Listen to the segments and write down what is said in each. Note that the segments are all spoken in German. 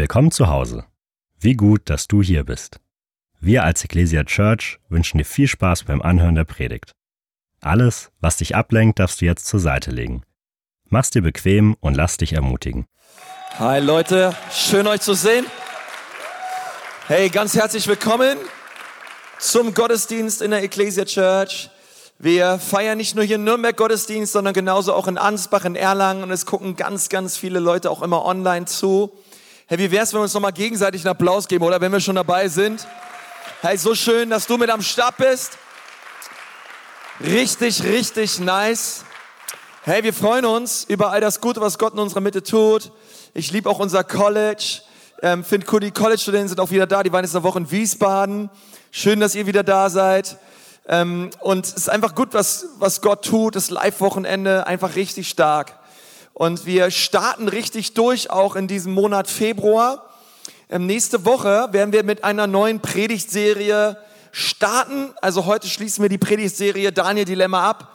Willkommen zu Hause. Wie gut, dass du hier bist. Wir als Ecclesia Church wünschen dir viel Spaß beim Anhören der Predigt. Alles, was dich ablenkt, darfst du jetzt zur Seite legen. Mach's dir bequem und lass dich ermutigen. Hi Leute, schön euch zu sehen. Hey, ganz herzlich willkommen zum Gottesdienst in der Ecclesia Church. Wir feiern nicht nur hier in Nürnberg Gottesdienst, sondern genauso auch in Ansbach, in Erlangen und es gucken ganz, ganz viele Leute auch immer online zu. Hey, wie wär's, wenn wir uns nochmal gegenseitig einen Applaus geben, oder wenn wir schon dabei sind? Hey, so schön, dass du mit am Start bist. Richtig, richtig nice. Hey, wir freuen uns über all das Gute, was Gott in unserer Mitte tut. Ich liebe auch unser College. Ähm, Finde cool, die College-Studenten sind auch wieder da. Die waren jetzt eine Woche in Wiesbaden. Schön, dass ihr wieder da seid. Ähm, und es ist einfach gut, was, was Gott tut. Das Live-Wochenende einfach richtig stark. Und wir starten richtig durch auch in diesem Monat Februar. Ähm, nächste Woche werden wir mit einer neuen Predigtserie starten. Also heute schließen wir die Predigtserie Daniel Dilemma ab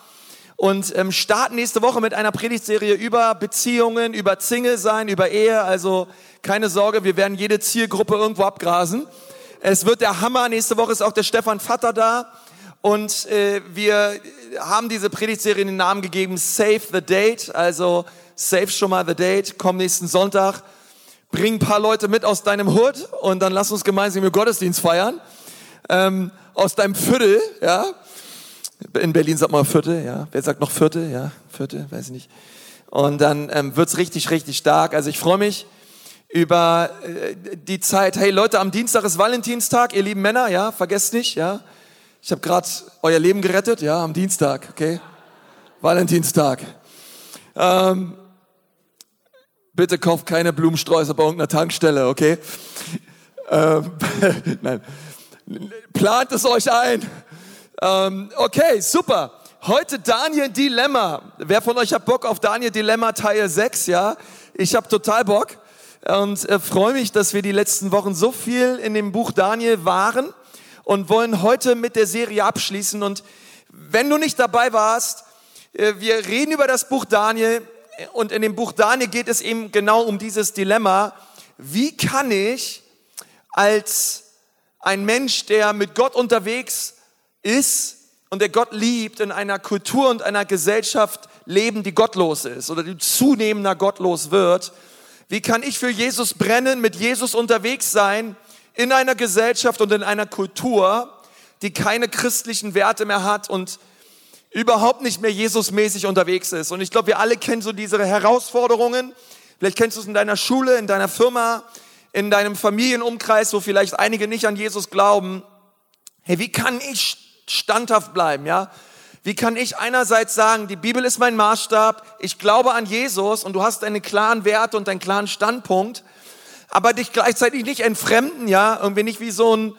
und ähm, starten nächste Woche mit einer Predigtserie über Beziehungen, über Single sein, über Ehe. Also keine Sorge, wir werden jede Zielgruppe irgendwo abgrasen. Es wird der Hammer. Nächste Woche ist auch der Stefan Vatter da. Und äh, wir haben diese Predigtserie den Namen gegeben Save the Date. Also save schon mal the date, komm nächsten Sonntag, bring ein paar Leute mit aus deinem Hood und dann lass uns gemeinsam im Gottesdienst feiern. Ähm, aus deinem Viertel, ja. In Berlin sagt man Viertel, ja. Wer sagt noch Viertel? Ja, Viertel, weiß ich nicht. Und dann ähm, wird's richtig, richtig stark. Also ich freue mich über äh, die Zeit. Hey Leute, am Dienstag ist Valentinstag, ihr lieben Männer, ja, vergesst nicht, ja. Ich habe gerade euer Leben gerettet, ja, am Dienstag, okay. Valentinstag. Ähm, Bitte kauft keine Blumensträuße bei irgendeiner Tankstelle, okay? Ähm, nein. Plant es euch ein. Ähm, okay, super. Heute Daniel Dilemma. Wer von euch hat Bock auf Daniel Dilemma Teil 6, ja? Ich habe total Bock und äh, freue mich, dass wir die letzten Wochen so viel in dem Buch Daniel waren und wollen heute mit der Serie abschließen. Und wenn du nicht dabei warst, äh, wir reden über das Buch Daniel und in dem Buch Daniel geht es eben genau um dieses Dilemma. Wie kann ich als ein Mensch, der mit Gott unterwegs ist und der Gott liebt, in einer Kultur und einer Gesellschaft leben, die gottlos ist oder die zunehmender gottlos wird? Wie kann ich für Jesus brennen, mit Jesus unterwegs sein in einer Gesellschaft und in einer Kultur, die keine christlichen Werte mehr hat und überhaupt nicht mehr Jesusmäßig unterwegs ist. Und ich glaube, wir alle kennen so diese Herausforderungen. Vielleicht kennst du es in deiner Schule, in deiner Firma, in deinem Familienumkreis, wo vielleicht einige nicht an Jesus glauben. Hey, wie kann ich standhaft bleiben, ja? Wie kann ich einerseits sagen, die Bibel ist mein Maßstab, ich glaube an Jesus und du hast einen klaren Wert und einen klaren Standpunkt, aber dich gleichzeitig nicht entfremden, ja? Irgendwie nicht wie so ein,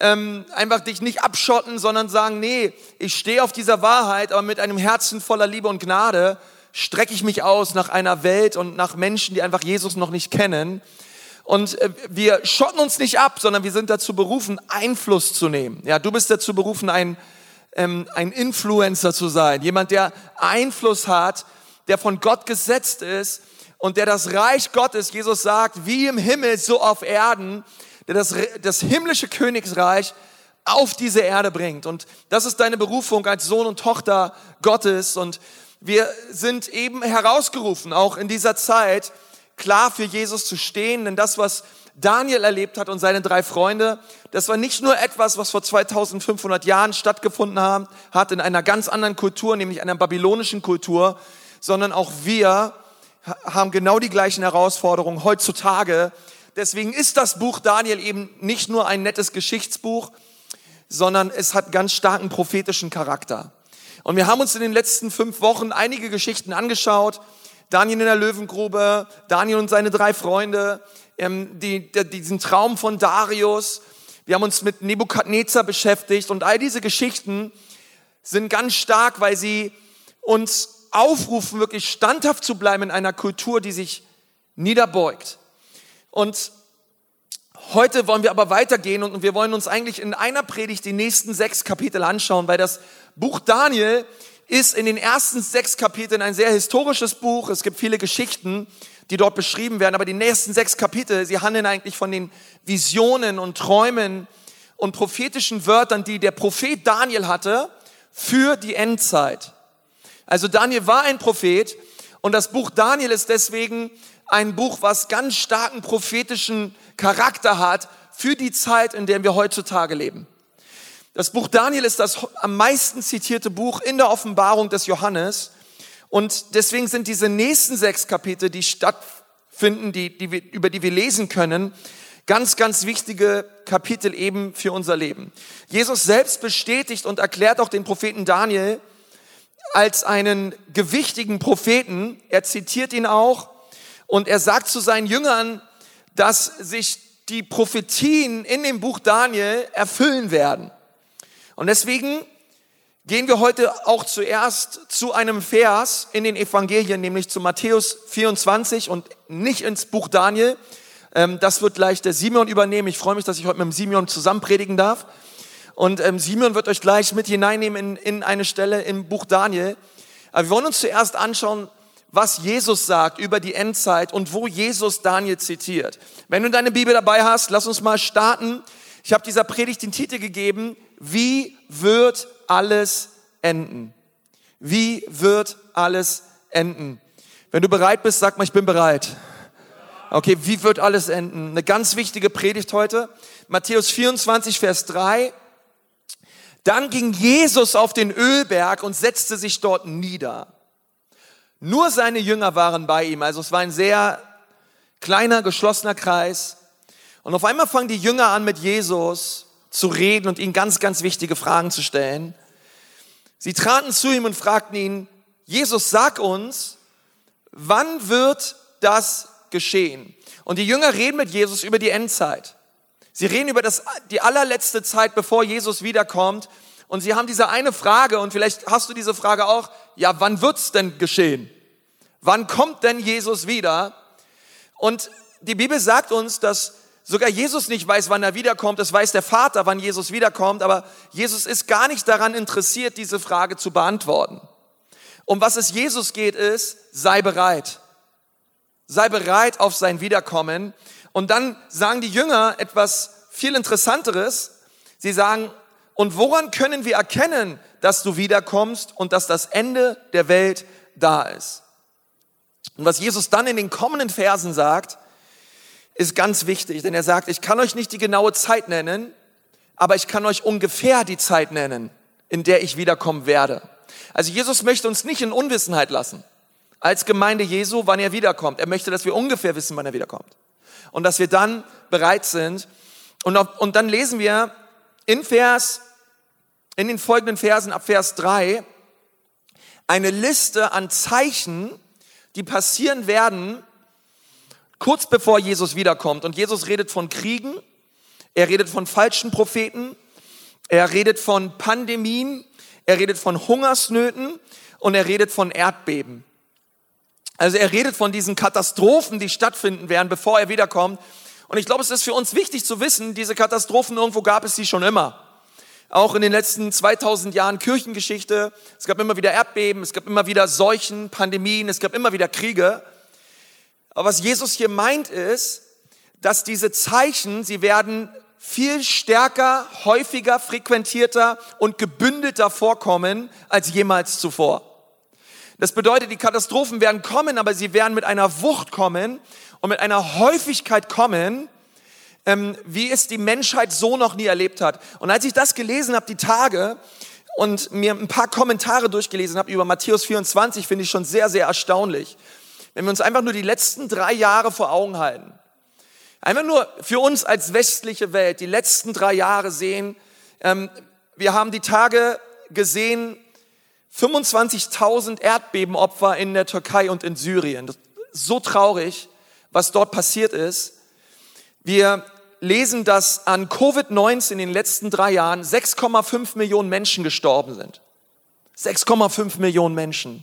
ähm, einfach dich nicht abschotten, sondern sagen, nee, ich stehe auf dieser Wahrheit, aber mit einem Herzen voller Liebe und Gnade strecke ich mich aus nach einer Welt und nach Menschen, die einfach Jesus noch nicht kennen. Und äh, wir schotten uns nicht ab, sondern wir sind dazu berufen, Einfluss zu nehmen. Ja, du bist dazu berufen, ein, ähm, ein Influencer zu sein. Jemand, der Einfluss hat, der von Gott gesetzt ist und der das Reich Gottes, Jesus sagt, wie im Himmel, so auf Erden, der das, das himmlische Königsreich auf diese Erde bringt. Und das ist deine Berufung als Sohn und Tochter Gottes. Und wir sind eben herausgerufen, auch in dieser Zeit klar für Jesus zu stehen. Denn das, was Daniel erlebt hat und seine drei Freunde, das war nicht nur etwas, was vor 2500 Jahren stattgefunden hat, in einer ganz anderen Kultur, nämlich einer babylonischen Kultur, sondern auch wir haben genau die gleichen Herausforderungen heutzutage Deswegen ist das Buch Daniel eben nicht nur ein nettes Geschichtsbuch, sondern es hat ganz starken prophetischen Charakter. Und wir haben uns in den letzten fünf Wochen einige Geschichten angeschaut. Daniel in der Löwengrube, Daniel und seine drei Freunde, ähm, die, die, diesen Traum von Darius. Wir haben uns mit Nebukadnezar beschäftigt und all diese Geschichten sind ganz stark, weil sie uns aufrufen, wirklich standhaft zu bleiben in einer Kultur, die sich niederbeugt. Und heute wollen wir aber weitergehen und wir wollen uns eigentlich in einer Predigt die nächsten sechs Kapitel anschauen, weil das Buch Daniel ist in den ersten sechs Kapiteln ein sehr historisches Buch. Es gibt viele Geschichten, die dort beschrieben werden, aber die nächsten sechs Kapitel, sie handeln eigentlich von den Visionen und Träumen und prophetischen Wörtern, die der Prophet Daniel hatte für die Endzeit. Also Daniel war ein Prophet und das Buch Daniel ist deswegen ein Buch, was ganz starken prophetischen Charakter hat für die Zeit, in der wir heutzutage leben. Das Buch Daniel ist das am meisten zitierte Buch in der Offenbarung des Johannes. Und deswegen sind diese nächsten sechs Kapitel, die stattfinden, die, die wir, über die wir lesen können, ganz, ganz wichtige Kapitel eben für unser Leben. Jesus selbst bestätigt und erklärt auch den Propheten Daniel als einen gewichtigen Propheten. Er zitiert ihn auch und er sagt zu seinen Jüngern, dass sich die Prophetien in dem Buch Daniel erfüllen werden. Und deswegen gehen wir heute auch zuerst zu einem Vers in den Evangelien, nämlich zu Matthäus 24 und nicht ins Buch Daniel. Ähm, das wird gleich der Simeon übernehmen. Ich freue mich, dass ich heute mit dem Simeon zusammen predigen darf. Und ähm, Simeon wird euch gleich mit hineinnehmen in, in eine Stelle im Buch Daniel. Aber wir wollen uns zuerst anschauen, was Jesus sagt über die Endzeit und wo Jesus Daniel zitiert. Wenn du deine Bibel dabei hast, lass uns mal starten. Ich habe dieser Predigt den Titel gegeben, wie wird alles enden? Wie wird alles enden? Wenn du bereit bist, sag mal, ich bin bereit. Okay, wie wird alles enden? Eine ganz wichtige Predigt heute. Matthäus 24, Vers 3. Dann ging Jesus auf den Ölberg und setzte sich dort nieder. Nur seine Jünger waren bei ihm. Also es war ein sehr kleiner, geschlossener Kreis. Und auf einmal fangen die Jünger an, mit Jesus zu reden und ihm ganz, ganz wichtige Fragen zu stellen. Sie traten zu ihm und fragten ihn, Jesus, sag uns, wann wird das geschehen? Und die Jünger reden mit Jesus über die Endzeit. Sie reden über das, die allerletzte Zeit, bevor Jesus wiederkommt. Und sie haben diese eine Frage, und vielleicht hast du diese Frage auch, ja, wann wird's denn geschehen? Wann kommt denn Jesus wieder? Und die Bibel sagt uns, dass sogar Jesus nicht weiß, wann er wiederkommt. Es weiß der Vater, wann Jesus wiederkommt. Aber Jesus ist gar nicht daran interessiert, diese Frage zu beantworten. Um was es Jesus geht, ist, sei bereit. Sei bereit auf sein Wiederkommen. Und dann sagen die Jünger etwas viel Interessanteres. Sie sagen, und woran können wir erkennen, dass du wiederkommst und dass das Ende der Welt da ist? Und was Jesus dann in den kommenden Versen sagt, ist ganz wichtig, denn er sagt, ich kann euch nicht die genaue Zeit nennen, aber ich kann euch ungefähr die Zeit nennen, in der ich wiederkommen werde. Also Jesus möchte uns nicht in Unwissenheit lassen, als Gemeinde Jesu, wann er wiederkommt. Er möchte, dass wir ungefähr wissen, wann er wiederkommt. Und dass wir dann bereit sind. Und, und dann lesen wir in Vers, in den folgenden Versen ab Vers 3, eine Liste an Zeichen, die passieren werden, kurz bevor Jesus wiederkommt. Und Jesus redet von Kriegen, er redet von falschen Propheten, er redet von Pandemien, er redet von Hungersnöten und er redet von Erdbeben. Also er redet von diesen Katastrophen, die stattfinden werden, bevor er wiederkommt. Und ich glaube, es ist für uns wichtig zu wissen, diese Katastrophen, irgendwo gab es sie schon immer. Auch in den letzten 2000 Jahren Kirchengeschichte. Es gab immer wieder Erdbeben, es gab immer wieder Seuchen, Pandemien, es gab immer wieder Kriege. Aber was Jesus hier meint ist, dass diese Zeichen, sie werden viel stärker, häufiger, frequentierter und gebündelter vorkommen als jemals zuvor. Das bedeutet, die Katastrophen werden kommen, aber sie werden mit einer Wucht kommen und mit einer Häufigkeit kommen, ähm, wie es die Menschheit so noch nie erlebt hat. Und als ich das gelesen habe, die Tage, und mir ein paar Kommentare durchgelesen habe über Matthäus 24, finde ich schon sehr, sehr erstaunlich. Wenn wir uns einfach nur die letzten drei Jahre vor Augen halten, einfach nur für uns als westliche Welt die letzten drei Jahre sehen, ähm, wir haben die Tage gesehen, 25.000 Erdbebenopfer in der Türkei und in Syrien. so traurig, was dort passiert ist. Wir lesen, dass an Covid-19 in den letzten drei Jahren 6,5 Millionen Menschen gestorben sind. 6,5 Millionen Menschen.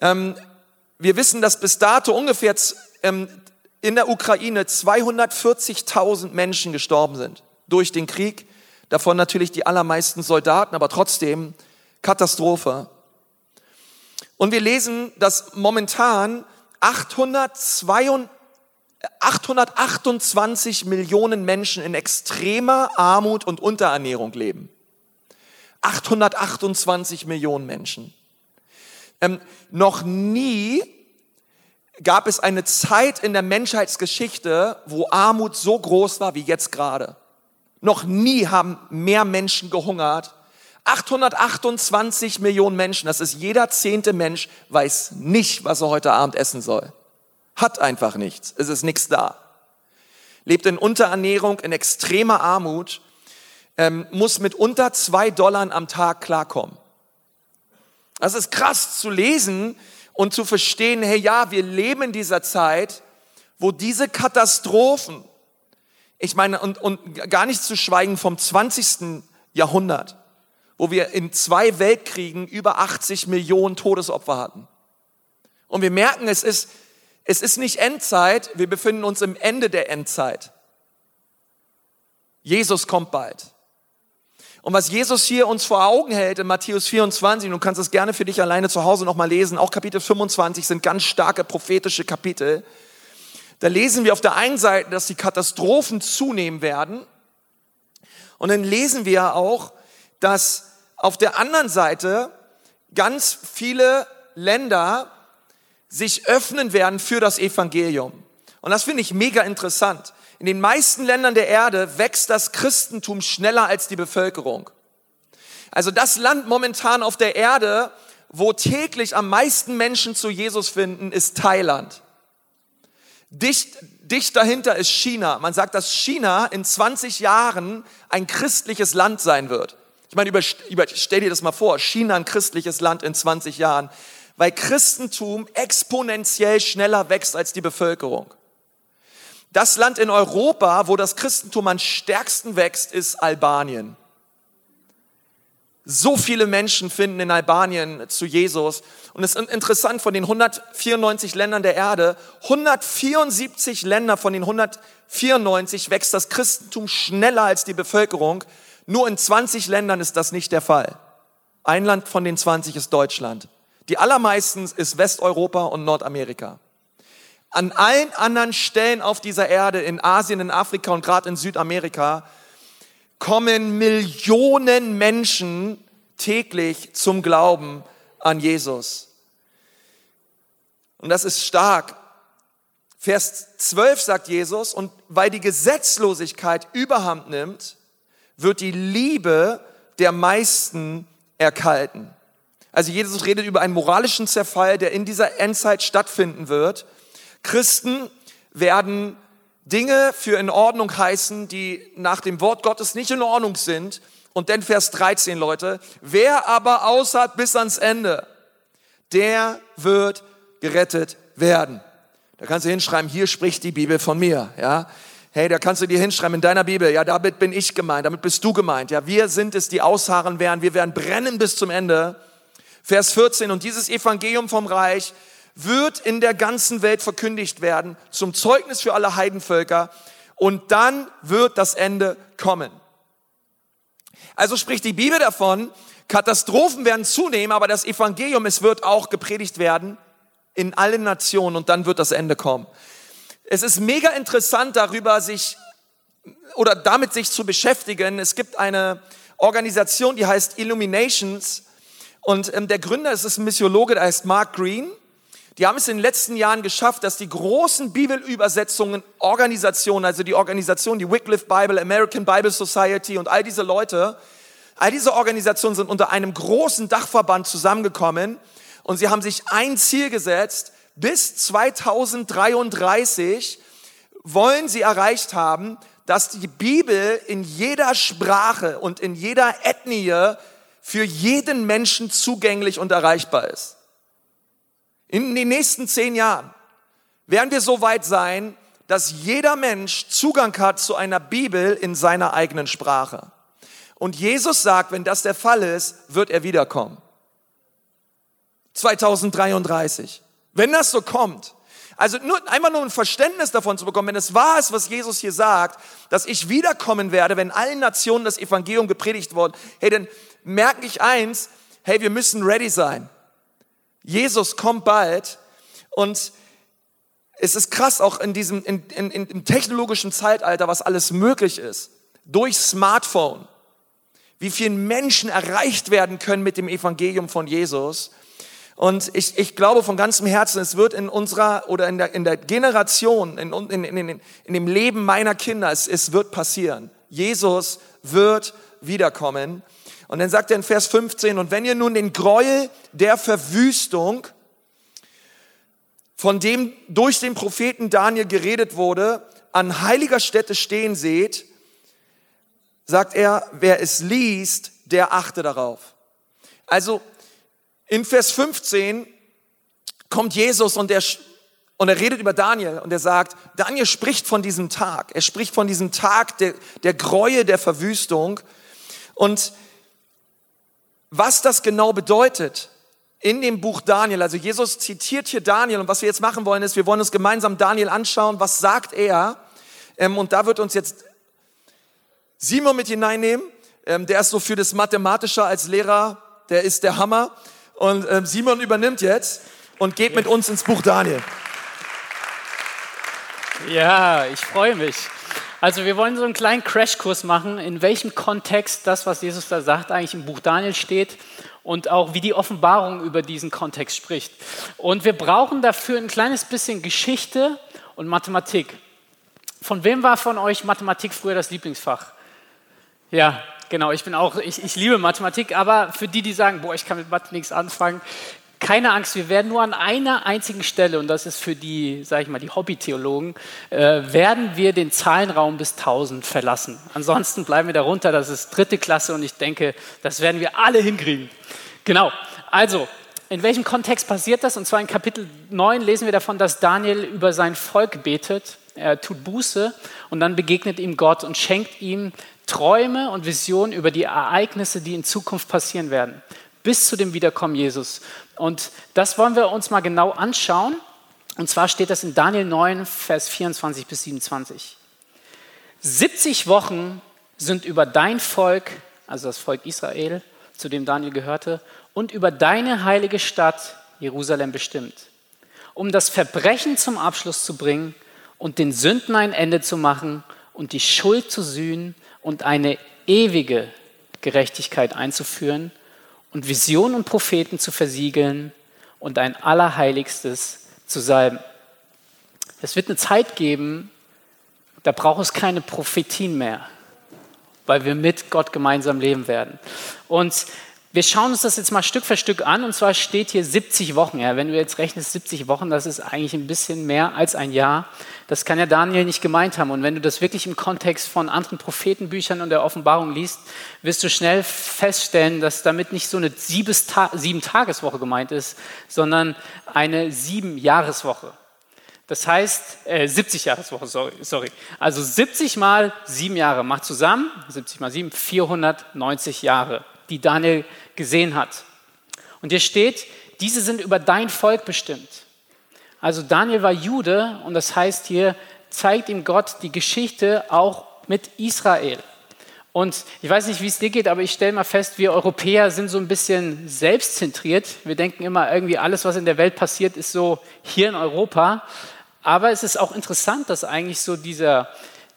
Ähm, wir wissen, dass bis dato ungefähr ähm, in der Ukraine 240.000 Menschen gestorben sind durch den Krieg. Davon natürlich die allermeisten Soldaten, aber trotzdem Katastrophe. Und wir lesen, dass momentan 802, 828 Millionen Menschen in extremer Armut und Unterernährung leben. 828 Millionen Menschen. Ähm, noch nie gab es eine Zeit in der Menschheitsgeschichte, wo Armut so groß war wie jetzt gerade. Noch nie haben mehr Menschen gehungert. 828 Millionen Menschen, das ist jeder zehnte Mensch, weiß nicht, was er heute Abend essen soll. Hat einfach nichts. Es ist nichts da. Lebt in Unterernährung, in extremer Armut, ähm, muss mit unter zwei Dollar am Tag klarkommen. Das ist krass zu lesen und zu verstehen, hey ja, wir leben in dieser Zeit, wo diese Katastrophen, ich meine, und, und gar nicht zu schweigen vom 20. Jahrhundert, wo wir in zwei Weltkriegen über 80 Millionen Todesopfer hatten. Und wir merken, es ist, es ist nicht Endzeit, wir befinden uns im Ende der Endzeit. Jesus kommt bald. Und was Jesus hier uns vor Augen hält in Matthäus 24, du kannst es gerne für dich alleine zu Hause nochmal lesen, auch Kapitel 25 sind ganz starke prophetische Kapitel. Da lesen wir auf der einen Seite, dass die Katastrophen zunehmen werden. Und dann lesen wir auch, dass auf der anderen Seite ganz viele Länder sich öffnen werden für das Evangelium. Und das finde ich mega interessant. In den meisten Ländern der Erde wächst das Christentum schneller als die Bevölkerung. Also das Land momentan auf der Erde, wo täglich am meisten Menschen zu Jesus finden, ist Thailand. Dicht, dicht dahinter ist China. Man sagt, dass China in 20 Jahren ein christliches Land sein wird. Ich meine, über, über, stell dir das mal vor, China ein christliches Land in 20 Jahren, weil Christentum exponentiell schneller wächst als die Bevölkerung. Das Land in Europa, wo das Christentum am stärksten wächst, ist Albanien. So viele Menschen finden in Albanien zu Jesus. Und es ist interessant, von den 194 Ländern der Erde, 174 Länder von den 194 wächst das Christentum schneller als die Bevölkerung. Nur in 20 Ländern ist das nicht der Fall. Ein Land von den 20 ist Deutschland. Die allermeisten ist Westeuropa und Nordamerika. An allen anderen Stellen auf dieser Erde, in Asien, in Afrika und gerade in Südamerika, kommen Millionen Menschen täglich zum Glauben an Jesus. Und das ist stark. Vers 12 sagt Jesus, und weil die Gesetzlosigkeit überhand nimmt, wird die Liebe der meisten erkalten. Also Jesus redet über einen moralischen Zerfall, der in dieser Endzeit stattfinden wird. Christen werden Dinge für in Ordnung heißen, die nach dem Wort Gottes nicht in Ordnung sind. Und dann Vers 13, Leute. Wer aber aushat bis ans Ende, der wird gerettet werden. Da kannst du hinschreiben, hier spricht die Bibel von mir, ja. Hey, da kannst du dir hinschreiben in deiner Bibel, ja, damit bin ich gemeint, damit bist du gemeint, ja. Wir sind es, die ausharren werden, wir werden brennen bis zum Ende. Vers 14, und dieses Evangelium vom Reich wird in der ganzen Welt verkündigt werden zum Zeugnis für alle Heidenvölker und dann wird das Ende kommen. Also spricht die Bibel davon, Katastrophen werden zunehmen, aber das Evangelium, es wird auch gepredigt werden in allen Nationen und dann wird das Ende kommen. Es ist mega interessant darüber sich oder damit sich zu beschäftigen. Es gibt eine Organisation, die heißt Illuminations und ähm, der Gründer ist ein Missiologe, der heißt Mark Green. Die haben es in den letzten Jahren geschafft, dass die großen Bibelübersetzungen, Organisationen, also die Organisation, die Wycliffe Bible, American Bible Society und all diese Leute, all diese Organisationen sind unter einem großen Dachverband zusammengekommen und sie haben sich ein Ziel gesetzt, bis 2033 wollen sie erreicht haben, dass die Bibel in jeder Sprache und in jeder Ethnie für jeden Menschen zugänglich und erreichbar ist. In den nächsten zehn Jahren werden wir so weit sein, dass jeder Mensch Zugang hat zu einer Bibel in seiner eigenen Sprache. Und Jesus sagt, wenn das der Fall ist, wird er wiederkommen. 2033. Wenn das so kommt, also nur, einmal nur ein Verständnis davon zu bekommen, wenn es wahr ist, was Jesus hier sagt, dass ich wiederkommen werde, wenn allen Nationen das Evangelium gepredigt wird, hey, dann merke ich eins, hey, wir müssen ready sein. Jesus kommt bald und es ist krass auch in diesem, in, in, in, im technologischen Zeitalter, was alles möglich ist. Durch Smartphone. Wie vielen Menschen erreicht werden können mit dem Evangelium von Jesus. Und ich, ich glaube von ganzem Herzen, es wird in unserer oder in der, in der Generation, in, in, in, in dem Leben meiner Kinder, es, es wird passieren. Jesus wird wiederkommen. Und dann sagt er in Vers 15, und wenn ihr nun den Gräuel der Verwüstung, von dem durch den Propheten Daniel geredet wurde, an heiliger Stätte stehen seht, sagt er, wer es liest, der achte darauf. Also in Vers 15 kommt Jesus und er, und er redet über Daniel und er sagt, Daniel spricht von diesem Tag. Er spricht von diesem Tag der, der Gräue, der Verwüstung. Und was das genau bedeutet in dem Buch Daniel, also Jesus zitiert hier Daniel und was wir jetzt machen wollen ist, wir wollen uns gemeinsam Daniel anschauen, was sagt er. Ähm, und da wird uns jetzt Simon mit hineinnehmen. Ähm, der ist so für das Mathematische als Lehrer, der ist der Hammer. Und ähm, Simon übernimmt jetzt und geht mit uns ins Buch Daniel. Ja, ich freue mich. Also wir wollen so einen kleinen Crashkurs machen, in welchem Kontext das, was Jesus da sagt, eigentlich im Buch Daniel steht und auch wie die Offenbarung über diesen Kontext spricht. Und wir brauchen dafür ein kleines bisschen Geschichte und Mathematik. Von wem war von euch Mathematik früher das Lieblingsfach? Ja, Genau, ich bin auch, ich, ich liebe Mathematik, aber für die, die sagen, boah, ich kann mit Mathe nichts anfangen, keine Angst, wir werden nur an einer einzigen Stelle, und das ist für die, sage ich mal, die Hobbytheologen, äh, werden wir den Zahlenraum bis 1000 verlassen. Ansonsten bleiben wir darunter, das ist dritte Klasse und ich denke, das werden wir alle hinkriegen. Genau, also, in welchem Kontext passiert das? Und zwar in Kapitel 9 lesen wir davon, dass Daniel über sein Volk betet, er tut Buße und dann begegnet ihm Gott und schenkt ihm Träume und Visionen über die Ereignisse, die in Zukunft passieren werden, bis zu dem Wiederkommen Jesus. Und das wollen wir uns mal genau anschauen. Und zwar steht das in Daniel 9, Vers 24 bis 27. 70 Wochen sind über dein Volk, also das Volk Israel, zu dem Daniel gehörte, und über deine heilige Stadt Jerusalem bestimmt, um das Verbrechen zum Abschluss zu bringen und den Sünden ein Ende zu machen und die Schuld zu sühnen und eine ewige Gerechtigkeit einzuführen und Visionen und Propheten zu versiegeln und ein Allerheiligstes zu salben. Es wird eine Zeit geben, da braucht es keine Prophetien mehr, weil wir mit Gott gemeinsam leben werden. Und wir schauen uns das jetzt mal Stück für Stück an und zwar steht hier 70 Wochen. Ja, wenn du jetzt rechnest 70 Wochen, das ist eigentlich ein bisschen mehr als ein Jahr. Das kann ja Daniel nicht gemeint haben. Und wenn du das wirklich im Kontext von anderen Prophetenbüchern und der Offenbarung liest, wirst du schnell feststellen, dass damit nicht so eine Sieben-Tageswoche gemeint ist, sondern eine Sieben-Jahreswoche. Das heißt, äh, 70 Jahreswoche, sorry, sorry. Also 70 mal sieben Jahre macht zusammen, 70 mal sieben, 490 Jahre die Daniel gesehen hat. Und hier steht, diese sind über dein Volk bestimmt. Also Daniel war Jude und das heißt hier, zeigt ihm Gott die Geschichte auch mit Israel. Und ich weiß nicht, wie es dir geht, aber ich stelle mal fest, wir Europäer sind so ein bisschen selbstzentriert. Wir denken immer, irgendwie alles, was in der Welt passiert, ist so hier in Europa. Aber es ist auch interessant, dass eigentlich so dieser,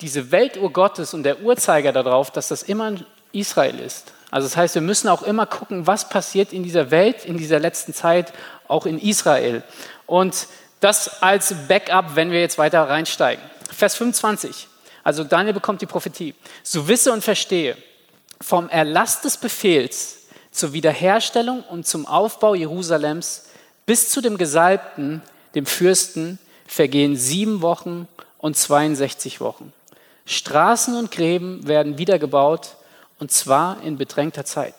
diese Weltuhr Gottes und der Uhrzeiger darauf, dass das immer Israel ist. Also das heißt, wir müssen auch immer gucken, was passiert in dieser Welt, in dieser letzten Zeit, auch in Israel. Und das als Backup, wenn wir jetzt weiter reinsteigen. Vers 25. Also Daniel bekommt die Prophetie. So wisse und verstehe, vom Erlass des Befehls zur Wiederherstellung und zum Aufbau Jerusalems bis zu dem Gesalbten, dem Fürsten, vergehen sieben Wochen und 62 Wochen. Straßen und Gräben werden wiedergebaut und zwar in bedrängter Zeit.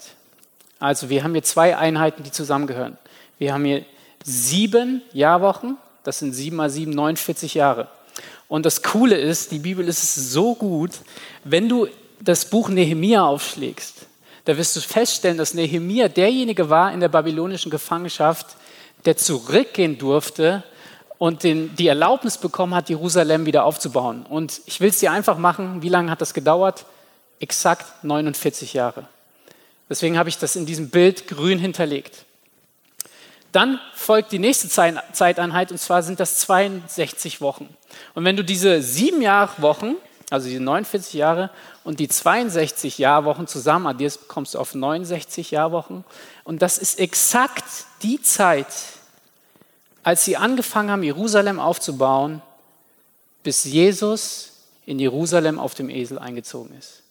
Also wir haben hier zwei Einheiten, die zusammengehören. Wir haben hier sieben Jahrwochen, das sind sieben mal sieben, 49 Jahre. Und das Coole ist, die Bibel ist so gut, wenn du das Buch Nehemia aufschlägst, da wirst du feststellen, dass Nehemia derjenige war in der babylonischen Gefangenschaft, der zurückgehen durfte und den, die Erlaubnis bekommen hat, Jerusalem wieder aufzubauen. Und ich will es dir einfach machen, wie lange hat das gedauert? Exakt 49 Jahre. Deswegen habe ich das in diesem Bild grün hinterlegt. Dann folgt die nächste Zeiteinheit und zwar sind das 62 Wochen. Und wenn du diese sieben Jahrwochen, also diese 49 Jahre und die 62 Jahrwochen zusammen addierst, kommst du auf 69 Jahrwochen. Und das ist exakt die Zeit, als sie angefangen haben, Jerusalem aufzubauen, bis Jesus in Jerusalem auf dem Esel eingezogen ist.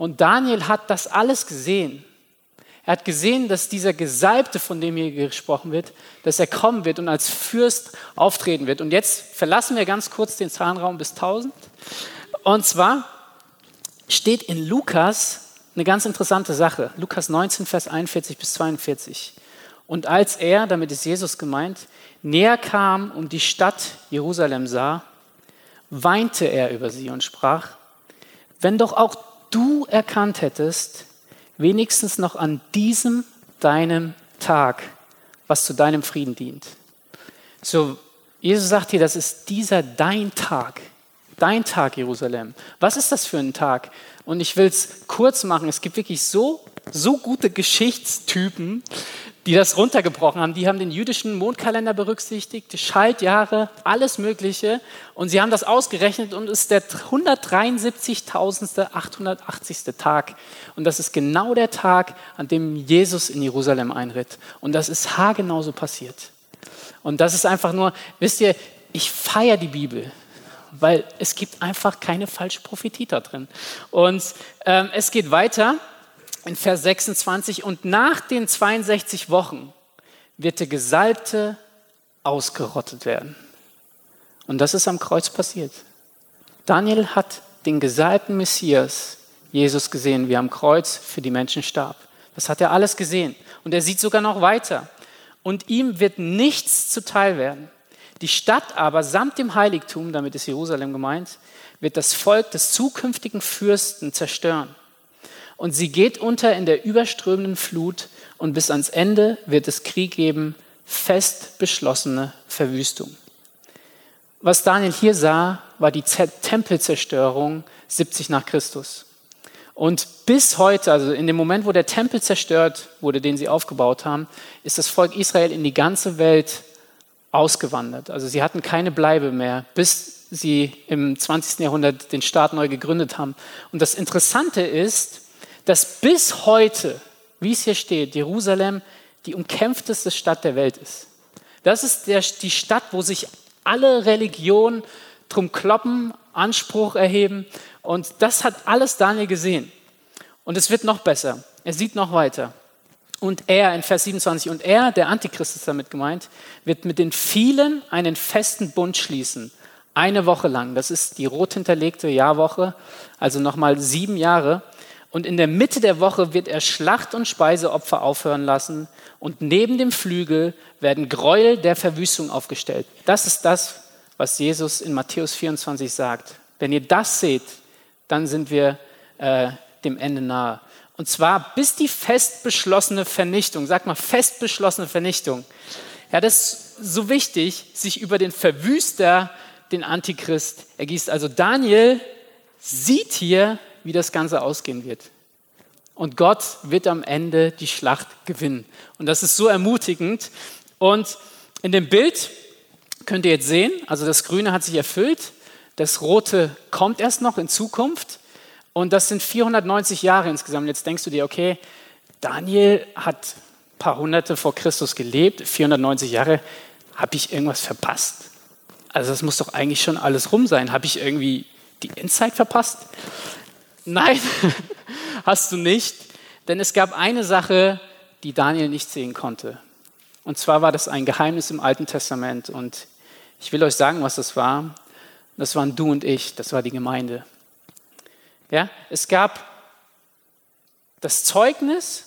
Und Daniel hat das alles gesehen. Er hat gesehen, dass dieser Gesalbte, von dem hier gesprochen wird, dass er kommen wird und als Fürst auftreten wird. Und jetzt verlassen wir ganz kurz den Zahlenraum bis 1000. Und zwar steht in Lukas eine ganz interessante Sache. Lukas 19, Vers 41 bis 42. Und als er, damit ist Jesus gemeint, näher kam und die Stadt Jerusalem sah, weinte er über sie und sprach, wenn doch auch du erkannt hättest, wenigstens noch an diesem deinem Tag, was zu deinem Frieden dient. So, Jesus sagt hier, das ist dieser dein Tag, dein Tag Jerusalem. Was ist das für ein Tag? Und ich will es kurz machen. Es gibt wirklich so, so gute Geschichtstypen, die das runtergebrochen haben. Die haben den jüdischen Mondkalender berücksichtigt, die Schaltjahre, alles Mögliche. Und sie haben das ausgerechnet und es ist der 173.880. Tag. Und das ist genau der Tag, an dem Jesus in Jerusalem einritt. Und das ist haargenauso passiert. Und das ist einfach nur, wisst ihr, ich feiere die Bibel weil es gibt einfach keine falsche Prophetie da drin. Und ähm, es geht weiter in Vers 26, und nach den 62 Wochen wird der Gesalbte ausgerottet werden. Und das ist am Kreuz passiert. Daniel hat den gesalbten Messias, Jesus, gesehen, wie er am Kreuz für die Menschen starb. Das hat er alles gesehen. Und er sieht sogar noch weiter. Und ihm wird nichts zuteil werden. Die Stadt aber samt dem Heiligtum, damit ist Jerusalem gemeint, wird das Volk des zukünftigen Fürsten zerstören und sie geht unter in der überströmenden Flut und bis ans Ende wird es Krieg geben, fest beschlossene Verwüstung. Was Daniel hier sah, war die Tempelzerstörung 70 nach Christus. Und bis heute, also in dem Moment, wo der Tempel zerstört wurde, den sie aufgebaut haben, ist das Volk Israel in die ganze Welt ausgewandert. Also sie hatten keine Bleibe mehr, bis sie im 20. Jahrhundert den Staat neu gegründet haben. Und das Interessante ist, dass bis heute, wie es hier steht, Jerusalem die umkämpfteste Stadt der Welt ist. Das ist der, die Stadt, wo sich alle Religionen drum kloppen, Anspruch erheben. Und das hat alles Daniel gesehen. Und es wird noch besser. Er sieht noch weiter. Und er, in Vers 27, und er, der Antichrist ist damit gemeint, wird mit den vielen einen festen Bund schließen. Eine Woche lang. Das ist die rot hinterlegte Jahrwoche, also nochmal sieben Jahre. Und in der Mitte der Woche wird er Schlacht- und Speiseopfer aufhören lassen. Und neben dem Flügel werden Gräuel der Verwüstung aufgestellt. Das ist das, was Jesus in Matthäus 24 sagt. Wenn ihr das seht, dann sind wir äh, dem Ende nahe. Und zwar bis die fest beschlossene Vernichtung. Sag mal, fest beschlossene Vernichtung. Ja, das ist so wichtig, sich über den Verwüster, den Antichrist ergießt. Also Daniel sieht hier wie das Ganze ausgehen wird. Und Gott wird am Ende die Schlacht gewinnen. Und das ist so ermutigend. Und in dem Bild könnt ihr jetzt sehen, also das Grüne hat sich erfüllt, das Rote kommt erst noch in Zukunft. Und das sind 490 Jahre insgesamt. Jetzt denkst du dir, okay, Daniel hat ein paar hunderte vor Christus gelebt, 490 Jahre, habe ich irgendwas verpasst? Also das muss doch eigentlich schon alles rum sein. Habe ich irgendwie die Endzeit verpasst? Nein, hast du nicht, denn es gab eine Sache, die Daniel nicht sehen konnte. Und zwar war das ein Geheimnis im Alten Testament. Und ich will euch sagen, was das war. Das waren du und ich, das war die Gemeinde. Ja, es gab das Zeugnis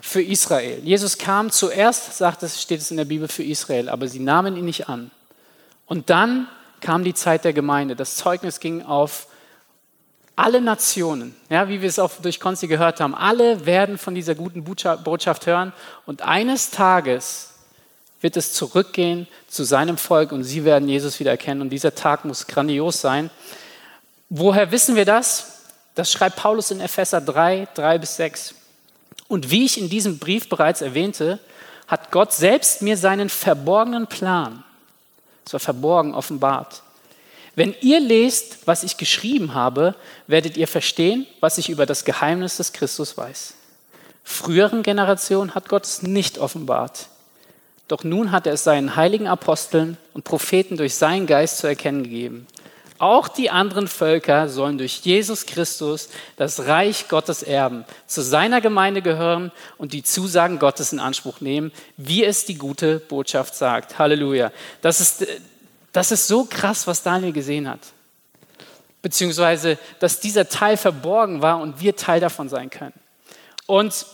für Israel. Jesus kam zuerst, sagt es, steht es in der Bibel, für Israel, aber sie nahmen ihn nicht an. Und dann kam die Zeit der Gemeinde. Das Zeugnis ging auf alle Nationen, ja, wie wir es auch durch Konzi gehört haben, alle werden von dieser guten Botschaft hören und eines Tages wird es zurückgehen zu seinem Volk und sie werden Jesus wieder erkennen und dieser Tag muss grandios sein. Woher wissen wir das? Das schreibt Paulus in Epheser 3, 3 bis 6. Und wie ich in diesem Brief bereits erwähnte, hat Gott selbst mir seinen verborgenen Plan, zwar verborgen, offenbart. Wenn ihr lest, was ich geschrieben habe, werdet ihr verstehen, was ich über das Geheimnis des Christus weiß. Früheren Generationen hat Gott es nicht offenbart. Doch nun hat er es seinen heiligen Aposteln und Propheten durch seinen Geist zu erkennen gegeben. Auch die anderen Völker sollen durch Jesus Christus das Reich Gottes erben, zu seiner Gemeinde gehören und die Zusagen Gottes in Anspruch nehmen, wie es die gute Botschaft sagt. Halleluja. Das ist, das ist so krass, was Daniel gesehen hat. Beziehungsweise, dass dieser Teil verborgen war und wir Teil davon sein können. Und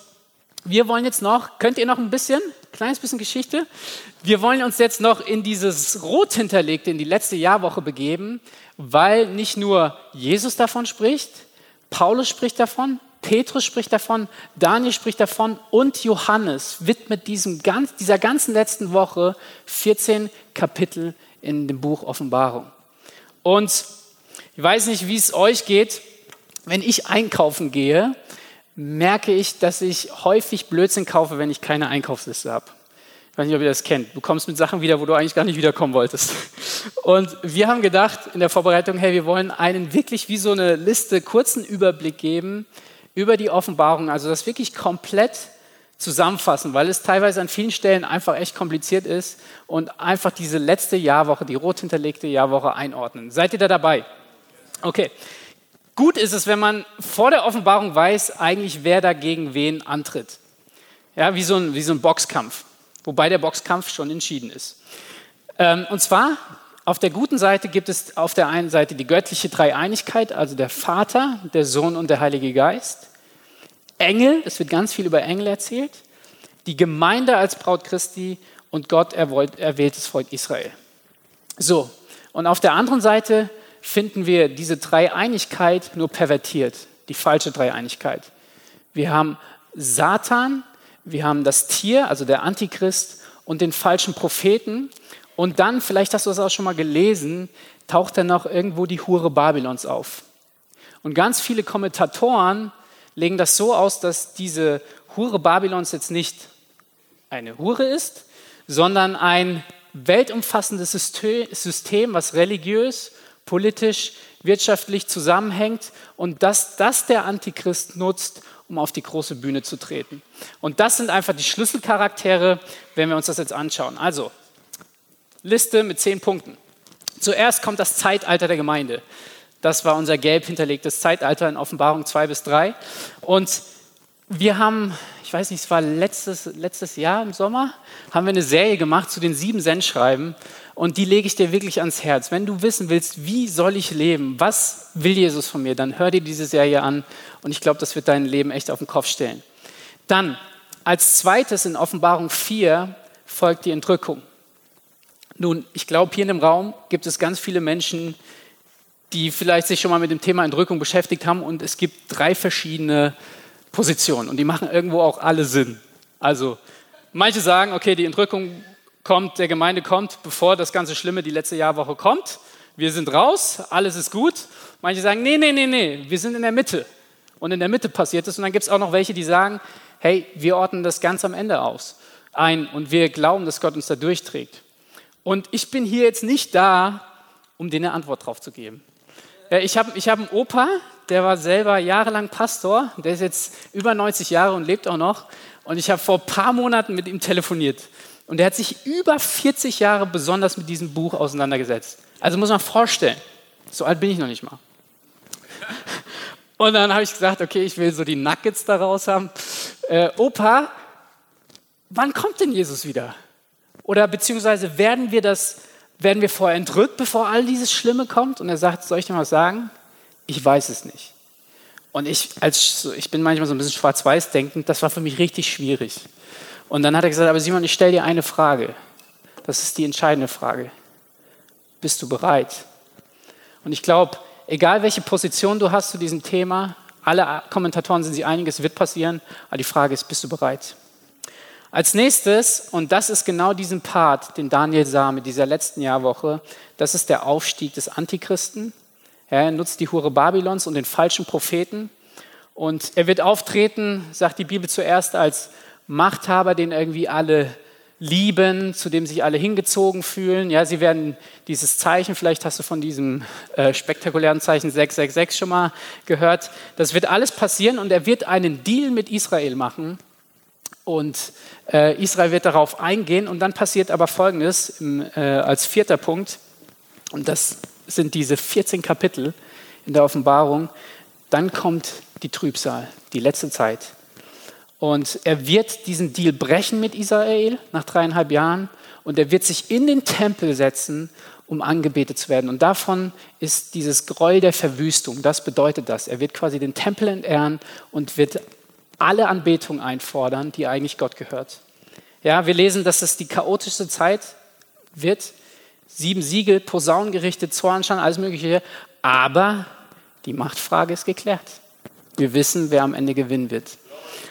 wir wollen jetzt noch, könnt ihr noch ein bisschen, kleines bisschen Geschichte? Wir wollen uns jetzt noch in dieses Rot hinterlegte, in die letzte Jahrwoche begeben, weil nicht nur Jesus davon spricht, Paulus spricht davon, Petrus spricht davon, Daniel spricht davon und Johannes widmet diesem ganz, dieser ganzen letzten Woche 14 Kapitel in dem Buch Offenbarung. Und ich weiß nicht, wie es euch geht, wenn ich einkaufen gehe merke ich, dass ich häufig Blödsinn kaufe, wenn ich keine Einkaufsliste habe. Ich weiß nicht, ob ihr das kennt. Du kommst mit Sachen wieder, wo du eigentlich gar nicht wiederkommen wolltest. Und wir haben gedacht in der Vorbereitung, hey, wir wollen einen wirklich wie so eine Liste, kurzen Überblick geben über die Offenbarung. Also das wirklich komplett zusammenfassen, weil es teilweise an vielen Stellen einfach echt kompliziert ist und einfach diese letzte Jahrwoche, die rot hinterlegte Jahrwoche einordnen. Seid ihr da dabei? Okay. Gut ist es, wenn man vor der Offenbarung weiß, eigentlich wer dagegen wen antritt. Ja, wie so ein, wie so ein Boxkampf, wobei der Boxkampf schon entschieden ist. Ähm, und zwar auf der guten Seite gibt es auf der einen Seite die göttliche Dreieinigkeit, also der Vater, der Sohn und der Heilige Geist. Engel, es wird ganz viel über Engel erzählt. Die Gemeinde als Braut Christi und Gott erwähltes Volk Israel. So, und auf der anderen Seite finden wir diese Dreieinigkeit nur pervertiert, die falsche Dreieinigkeit. Wir haben Satan, wir haben das Tier, also der Antichrist und den falschen Propheten. Und dann, vielleicht hast du das auch schon mal gelesen, taucht dann noch irgendwo die Hure Babylons auf. Und ganz viele Kommentatoren legen das so aus, dass diese Hure Babylons jetzt nicht eine Hure ist, sondern ein weltumfassendes System, was religiös politisch, wirtschaftlich zusammenhängt und dass das der Antichrist nutzt, um auf die große Bühne zu treten. Und das sind einfach die Schlüsselcharaktere, wenn wir uns das jetzt anschauen. Also, Liste mit zehn Punkten. Zuerst kommt das Zeitalter der Gemeinde. Das war unser gelb hinterlegtes Zeitalter in Offenbarung 2 bis 3. Und wir haben, ich weiß nicht, es war letztes, letztes Jahr im Sommer, haben wir eine Serie gemacht zu den sieben Sendschreiben. Und die lege ich dir wirklich ans Herz. Wenn du wissen willst, wie soll ich leben, was will Jesus von mir, dann hör dir diese Serie an und ich glaube, das wird dein Leben echt auf den Kopf stellen. Dann, als zweites in Offenbarung 4 folgt die Entrückung. Nun, ich glaube, hier in dem Raum gibt es ganz viele Menschen, die vielleicht sich schon mal mit dem Thema Entrückung beschäftigt haben und es gibt drei verschiedene Positionen und die machen irgendwo auch alle Sinn. Also, manche sagen, okay, die Entrückung kommt, der Gemeinde kommt, bevor das ganze Schlimme die letzte Jahrwoche kommt. Wir sind raus, alles ist gut. Manche sagen, nee, nee, nee, nee, wir sind in der Mitte. Und in der Mitte passiert es. Und dann gibt es auch noch welche, die sagen, hey, wir ordnen das ganz am Ende aus ein und wir glauben, dass Gott uns da durchträgt. Und ich bin hier jetzt nicht da, um dir eine Antwort drauf zu geben. Äh, ich habe ich hab einen Opa, der war selber jahrelang Pastor, der ist jetzt über 90 Jahre und lebt auch noch. Und ich habe vor ein paar Monaten mit ihm telefoniert. Und er hat sich über 40 Jahre besonders mit diesem Buch auseinandergesetzt. Also muss man vorstellen, so alt bin ich noch nicht mal. Und dann habe ich gesagt, okay, ich will so die Nuggets daraus haben. Äh, Opa, wann kommt denn Jesus wieder? Oder beziehungsweise werden wir das, werden wir vorher entrückt, bevor all dieses Schlimme kommt? Und er sagt, soll ich dir mal sagen? Ich weiß es nicht. Und ich, als, ich bin manchmal so ein bisschen schwarz-weiß denkend, das war für mich richtig schwierig. Und dann hat er gesagt, aber Simon, ich stelle dir eine Frage. Das ist die entscheidende Frage. Bist du bereit? Und ich glaube, egal welche Position du hast zu diesem Thema, alle Kommentatoren sind sich einig, es wird passieren, aber die Frage ist, bist du bereit? Als nächstes, und das ist genau diesen Part, den Daniel sah mit dieser letzten Jahrwoche, das ist der Aufstieg des Antichristen. Er nutzt die Hure Babylons und den falschen Propheten Und er wird auftreten, sagt die Bibel zuerst, als Machthaber, den irgendwie alle lieben, zu dem sich alle hingezogen fühlen. Ja, sie werden dieses Zeichen, vielleicht hast du von diesem äh, spektakulären Zeichen 666 schon mal gehört. Das wird alles passieren und er wird einen Deal mit Israel machen. Und äh, Israel wird darauf eingehen und dann passiert aber Folgendes im, äh, als vierter Punkt. Und das sind diese 14 Kapitel in der Offenbarung. Dann kommt die Trübsal, die letzte Zeit. Und er wird diesen Deal brechen mit Israel nach dreieinhalb Jahren und er wird sich in den Tempel setzen, um angebetet zu werden. Und davon ist dieses Gräuel der Verwüstung. Das bedeutet das. Er wird quasi den Tempel entehren und wird alle Anbetung einfordern, die eigentlich Gott gehört. Ja, wir lesen, dass es die chaotischste Zeit wird. Sieben Siegel, Posaunen gerichtet, Zornschein, alles Mögliche. Aber die Machtfrage ist geklärt. Wir wissen, wer am Ende gewinnen wird.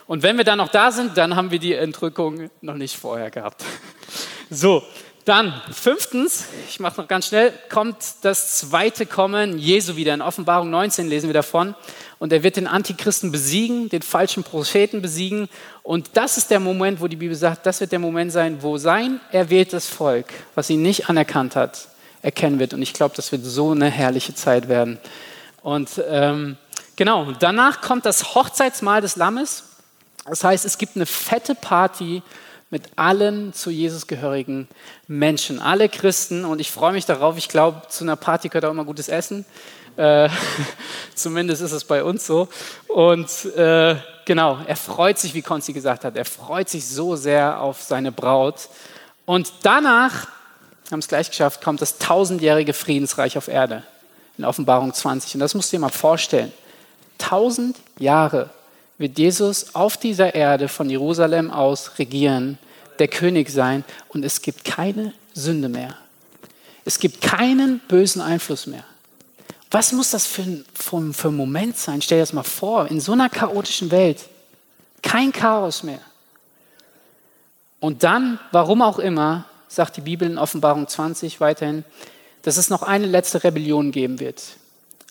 Und wenn wir dann noch da sind, dann haben wir die Entrückung noch nicht vorher gehabt. So, dann fünftens, ich mache noch ganz schnell, kommt das zweite Kommen Jesu wieder. In Offenbarung 19 lesen wir davon. Und er wird den Antichristen besiegen, den falschen Propheten besiegen. Und das ist der Moment, wo die Bibel sagt, das wird der Moment sein, wo sein erwähltes Volk, was ihn nicht anerkannt hat, erkennen wird. Und ich glaube, das wird so eine herrliche Zeit werden. Und ähm, genau, danach kommt das Hochzeitsmahl des Lammes. Das heißt, es gibt eine fette Party mit allen zu Jesus gehörigen Menschen, alle Christen. Und ich freue mich darauf. Ich glaube, zu einer Party gehört auch immer gutes Essen. Äh, zumindest ist es bei uns so. Und äh, genau, er freut sich, wie Konzi gesagt hat, er freut sich so sehr auf seine Braut. Und danach, haben es gleich geschafft, kommt das tausendjährige Friedensreich auf Erde in Offenbarung 20. Und das musst du dir mal vorstellen. Tausend Jahre wird Jesus auf dieser Erde von Jerusalem aus regieren, der König sein und es gibt keine Sünde mehr. Es gibt keinen bösen Einfluss mehr. Was muss das für ein, für, für ein Moment sein? Stell dir das mal vor, in so einer chaotischen Welt. Kein Chaos mehr. Und dann, warum auch immer, sagt die Bibel in Offenbarung 20 weiterhin, dass es noch eine letzte Rebellion geben wird.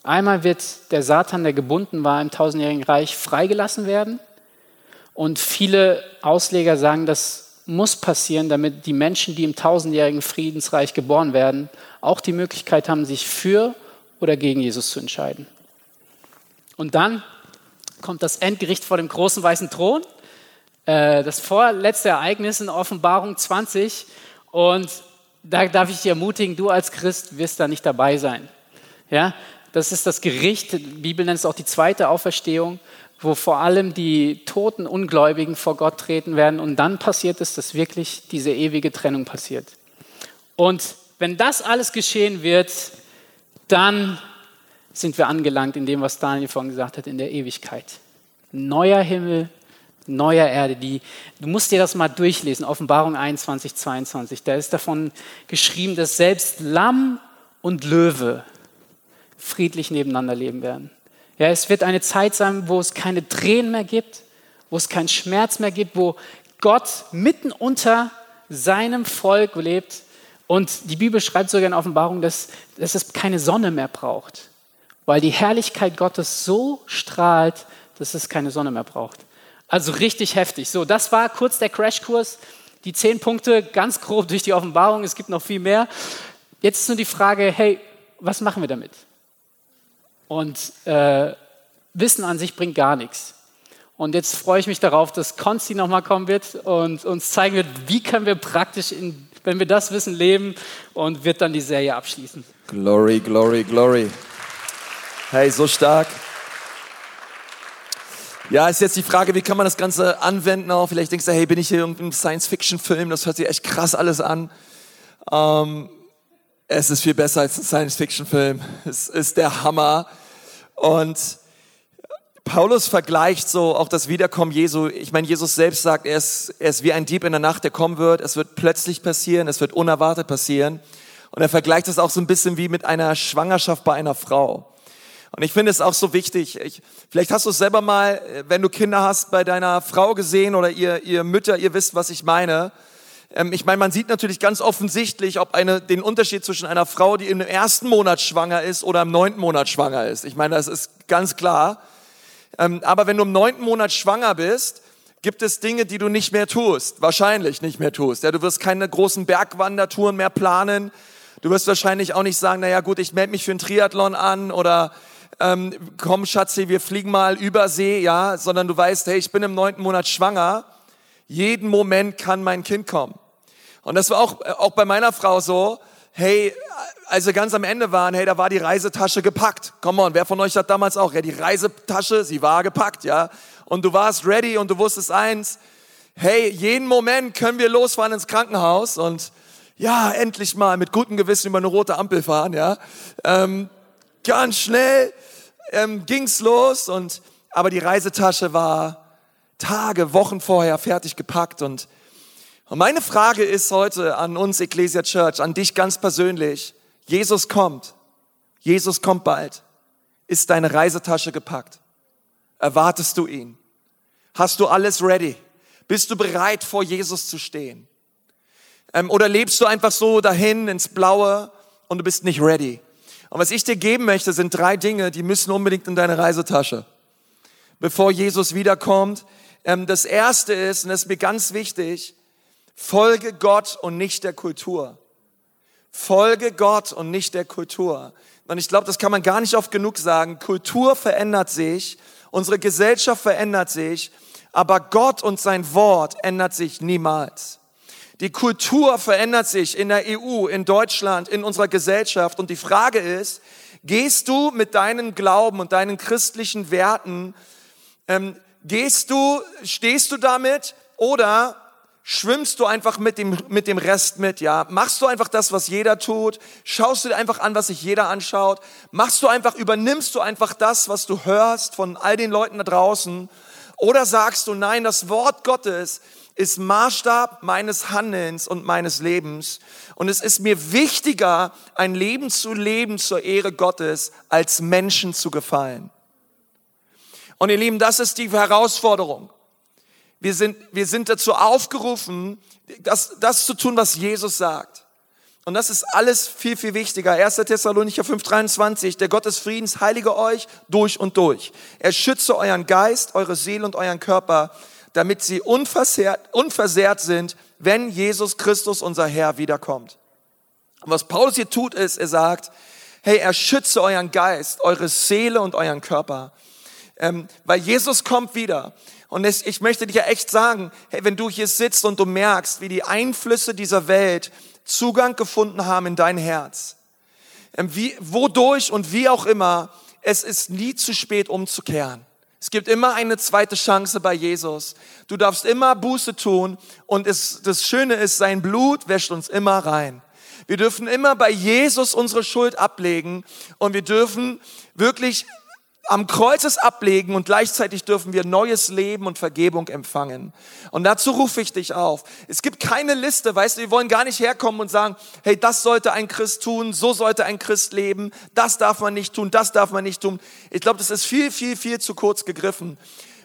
Einmal wird der Satan, der gebunden war im tausendjährigen Reich, freigelassen werden. Und viele Ausleger sagen, das muss passieren, damit die Menschen, die im tausendjährigen Friedensreich geboren werden, auch die Möglichkeit haben, sich für oder gegen Jesus zu entscheiden. Und dann kommt das Endgericht vor dem großen weißen Thron, äh, das vorletzte Ereignis in Offenbarung 20. Und da darf ich dich ermutigen, du als Christ wirst da nicht dabei sein. Ja, das ist das Gericht, die Bibel nennt es auch die zweite Auferstehung, wo vor allem die toten Ungläubigen vor Gott treten werden und dann passiert es, dass wirklich diese ewige Trennung passiert. Und wenn das alles geschehen wird, dann sind wir angelangt in dem, was Daniel vorhin gesagt hat, in der Ewigkeit. Neuer Himmel, neuer Erde. Die, du musst dir das mal durchlesen, Offenbarung 21, 22. Da ist davon geschrieben, dass selbst Lamm und Löwe friedlich nebeneinander leben werden. Ja, es wird eine Zeit sein, wo es keine Tränen mehr gibt, wo es keinen Schmerz mehr gibt, wo Gott mitten unter seinem Volk lebt. Und die Bibel schreibt sogar in Offenbarung, dass, dass es keine Sonne mehr braucht, weil die Herrlichkeit Gottes so strahlt, dass es keine Sonne mehr braucht. Also richtig heftig. So, das war kurz der Crashkurs. Die zehn Punkte ganz grob durch die Offenbarung. Es gibt noch viel mehr. Jetzt ist nur die Frage, hey, was machen wir damit? Und äh, Wissen an sich bringt gar nichts. Und jetzt freue ich mich darauf, dass Konsti nochmal kommen wird und uns zeigen wird, wie können wir praktisch, in, wenn wir das Wissen leben und wird dann die Serie abschließen. Glory, glory, glory. Hey, so stark. Ja, ist jetzt die Frage, wie kann man das Ganze anwenden auch? Vielleicht denkst du, hey, bin ich hier in einem Science-Fiction-Film? Das hört sich echt krass alles an. Ähm, es ist viel besser als ein Science-Fiction-Film. Es ist der Hammer. Und Paulus vergleicht so auch das Wiederkommen Jesu. Ich meine, Jesus selbst sagt, er ist, er ist wie ein Dieb in der Nacht, der kommen wird. Es wird plötzlich passieren, es wird unerwartet passieren. Und er vergleicht es auch so ein bisschen wie mit einer Schwangerschaft bei einer Frau. Und ich finde es auch so wichtig. Ich, vielleicht hast du es selber mal, wenn du Kinder hast, bei deiner Frau gesehen oder ihr, ihr Mütter, ihr wisst, was ich meine. Ähm, ich meine, man sieht natürlich ganz offensichtlich, ob eine, den Unterschied zwischen einer Frau, die im ersten Monat schwanger ist oder im neunten Monat schwanger ist. Ich meine, das ist ganz klar. Ähm, aber wenn du im neunten Monat schwanger bist, gibt es Dinge, die du nicht mehr tust, wahrscheinlich nicht mehr tust. Ja, du wirst keine großen Bergwandertouren mehr planen. Du wirst wahrscheinlich auch nicht sagen, naja gut, ich melde mich für einen Triathlon an oder ähm, komm Schatzi, wir fliegen mal über See, ja, sondern du weißt, hey, ich bin im neunten Monat schwanger. Jeden Moment kann mein Kind kommen. Und das war auch, äh, auch bei meiner Frau so, hey, als wir ganz am Ende waren, hey, da war die Reisetasche gepackt. Come on, wer von euch hat damals auch? Ja, die Reisetasche, sie war gepackt, ja. Und du warst ready und du wusstest eins, hey, jeden Moment können wir losfahren ins Krankenhaus und ja, endlich mal mit gutem Gewissen über eine rote Ampel fahren, ja. Ähm, ganz schnell ähm, ging's los und aber die Reisetasche war Tage, Wochen vorher fertig gepackt und und meine Frage ist heute an uns Ecclesia Church, an dich ganz persönlich. Jesus kommt. Jesus kommt bald. Ist deine Reisetasche gepackt? Erwartest du ihn? Hast du alles ready? Bist du bereit, vor Jesus zu stehen? Ähm, oder lebst du einfach so dahin ins Blaue und du bist nicht ready? Und was ich dir geben möchte, sind drei Dinge, die müssen unbedingt in deine Reisetasche, bevor Jesus wiederkommt. Ähm, das erste ist, und das ist mir ganz wichtig, Folge Gott und nicht der Kultur. Folge Gott und nicht der Kultur. Und ich glaube, das kann man gar nicht oft genug sagen. Kultur verändert sich, unsere Gesellschaft verändert sich, aber Gott und sein Wort ändert sich niemals. Die Kultur verändert sich in der EU, in Deutschland, in unserer Gesellschaft. Und die Frage ist, gehst du mit deinem Glauben und deinen christlichen Werten, ähm, gehst du, stehst du damit oder schwimmst du einfach mit dem, mit dem Rest mit, ja? Machst du einfach das, was jeder tut? Schaust du dir einfach an, was sich jeder anschaut? Machst du einfach, übernimmst du einfach das, was du hörst von all den Leuten da draußen? Oder sagst du, nein, das Wort Gottes ist Maßstab meines Handelns und meines Lebens. Und es ist mir wichtiger, ein Leben zu leben zur Ehre Gottes, als Menschen zu gefallen. Und ihr Lieben, das ist die Herausforderung. Wir sind, wir sind dazu aufgerufen, das, das zu tun, was Jesus sagt. Und das ist alles viel, viel wichtiger. 1. Thessalonicher 5,23, der Gott des Friedens heilige euch durch und durch. Er schütze euren Geist, eure Seele und euren Körper, damit sie unversehrt, unversehrt sind, wenn Jesus Christus, unser Herr, wiederkommt. Und was Paulus hier tut, ist, er sagt, hey, er schütze euren Geist, eure Seele und euren Körper. Ähm, weil Jesus kommt wieder. Und es, ich möchte dir echt sagen, hey, wenn du hier sitzt und du merkst, wie die Einflüsse dieser Welt Zugang gefunden haben in dein Herz, ähm, wie, wodurch und wie auch immer, es ist nie zu spät umzukehren. Es gibt immer eine zweite Chance bei Jesus. Du darfst immer Buße tun und es, das Schöne ist, sein Blut wäscht uns immer rein. Wir dürfen immer bei Jesus unsere Schuld ablegen und wir dürfen wirklich am Kreuzes ablegen und gleichzeitig dürfen wir neues Leben und Vergebung empfangen. Und dazu rufe ich dich auf. Es gibt keine Liste, weißt du, wir wollen gar nicht herkommen und sagen, hey, das sollte ein Christ tun, so sollte ein Christ leben, das darf man nicht tun, das darf man nicht tun. Ich glaube, das ist viel, viel, viel zu kurz gegriffen.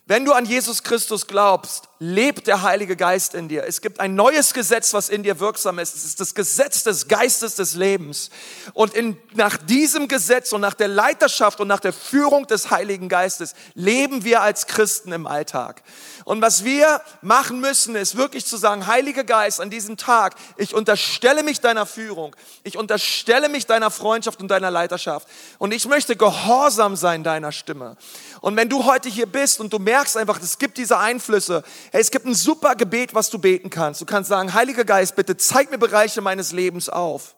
Wenn du an Jesus Christus glaubst, lebt der Heilige Geist in dir. Es gibt ein neues Gesetz, was in dir wirksam ist. Es ist das Gesetz des Geistes des Lebens. Und in, nach diesem Gesetz und nach der Leiterschaft und nach der Führung des Heiligen Geistes leben wir als Christen im Alltag. Und was wir machen müssen, ist wirklich zu sagen, Heiliger Geist, an diesem Tag, ich unterstelle mich deiner Führung, ich unterstelle mich deiner Freundschaft und deiner Leiterschaft. Und ich möchte gehorsam sein deiner Stimme. Und wenn du heute hier bist und du merkst einfach, es gibt diese Einflüsse, hey, es gibt ein super Gebet, was du beten kannst. Du kannst sagen, Heiliger Geist, bitte zeig mir Bereiche meines Lebens auf,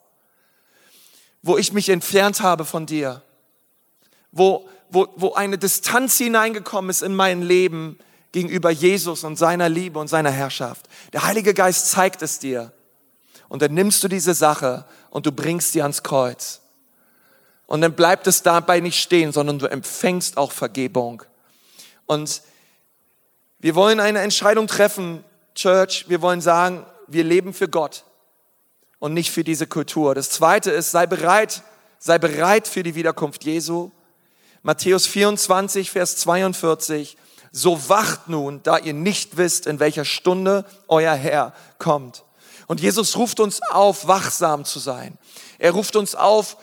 wo ich mich entfernt habe von dir, wo, wo, wo eine Distanz hineingekommen ist in mein Leben, gegenüber Jesus und seiner Liebe und seiner Herrschaft. Der Heilige Geist zeigt es dir. Und dann nimmst du diese Sache und du bringst sie ans Kreuz. Und dann bleibt es dabei nicht stehen, sondern du empfängst auch Vergebung. Und wir wollen eine Entscheidung treffen, Church. Wir wollen sagen, wir leben für Gott und nicht für diese Kultur. Das zweite ist, sei bereit, sei bereit für die Wiederkunft Jesu. Matthäus 24, Vers 42 so wacht nun, da ihr nicht wisst, in welcher Stunde euer Herr kommt. Und Jesus ruft uns auf, wachsam zu sein. Er ruft uns auf,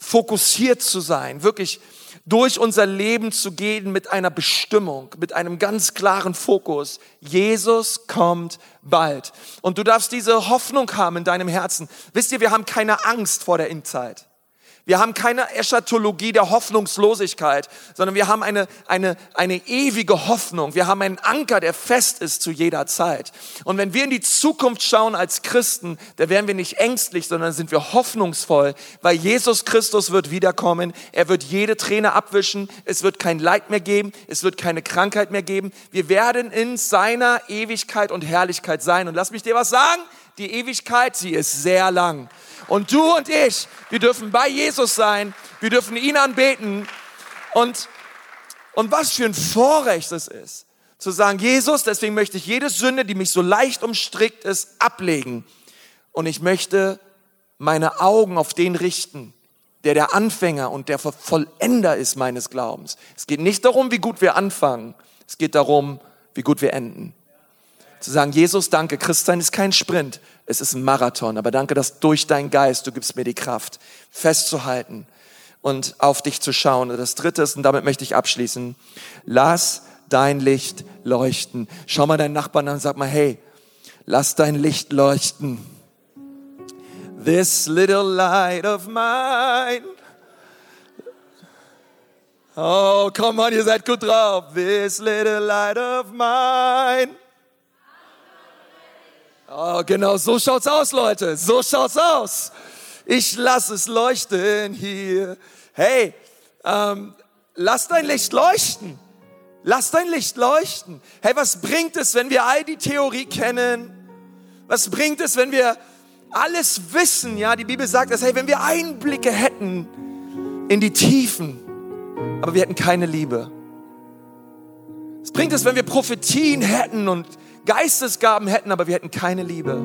fokussiert zu sein, wirklich durch unser Leben zu gehen mit einer Bestimmung, mit einem ganz klaren Fokus. Jesus kommt bald. Und du darfst diese Hoffnung haben in deinem Herzen. Wisst ihr, wir haben keine Angst vor der Endzeit. Wir haben keine Eschatologie der Hoffnungslosigkeit, sondern wir haben eine, eine, eine ewige Hoffnung. Wir haben einen Anker, der fest ist zu jeder Zeit. Und wenn wir in die Zukunft schauen als Christen, da werden wir nicht ängstlich, sondern sind wir hoffnungsvoll, weil Jesus Christus wird wiederkommen. Er wird jede Träne abwischen. Es wird kein Leid mehr geben. Es wird keine Krankheit mehr geben. Wir werden in seiner Ewigkeit und Herrlichkeit sein. Und lass mich dir was sagen. Die Ewigkeit, sie ist sehr lang. Und du und ich, wir dürfen bei Jesus sein, wir dürfen ihn anbeten. Und, und was für ein Vorrecht es ist, zu sagen, Jesus, deswegen möchte ich jede Sünde, die mich so leicht umstrickt ist, ablegen. Und ich möchte meine Augen auf den richten, der der Anfänger und der Vollender ist meines Glaubens. Es geht nicht darum, wie gut wir anfangen, es geht darum, wie gut wir enden. Zu sagen, Jesus, danke, Christsein ist kein Sprint, es ist ein Marathon, aber danke, dass durch deinen Geist, du gibst mir die Kraft, festzuhalten und auf dich zu schauen. Und das dritte ist, und damit möchte ich abschließen, lass dein Licht leuchten. Schau mal deinen Nachbarn an und sag mal, hey, lass dein Licht leuchten. This little light of mine. Oh, come on, ihr seid gut drauf. This little light of mine. Oh, genau, so schaut's aus, Leute. So schaut's aus. Ich lass es leuchten hier. Hey, ähm, lass dein Licht leuchten. Lass dein Licht leuchten. Hey, was bringt es, wenn wir all die Theorie kennen? Was bringt es, wenn wir alles wissen? Ja, die Bibel sagt das. Hey, wenn wir Einblicke hätten in die Tiefen, aber wir hätten keine Liebe. Was bringt es, wenn wir Prophetien hätten und Geistesgaben hätten, aber wir hätten keine Liebe.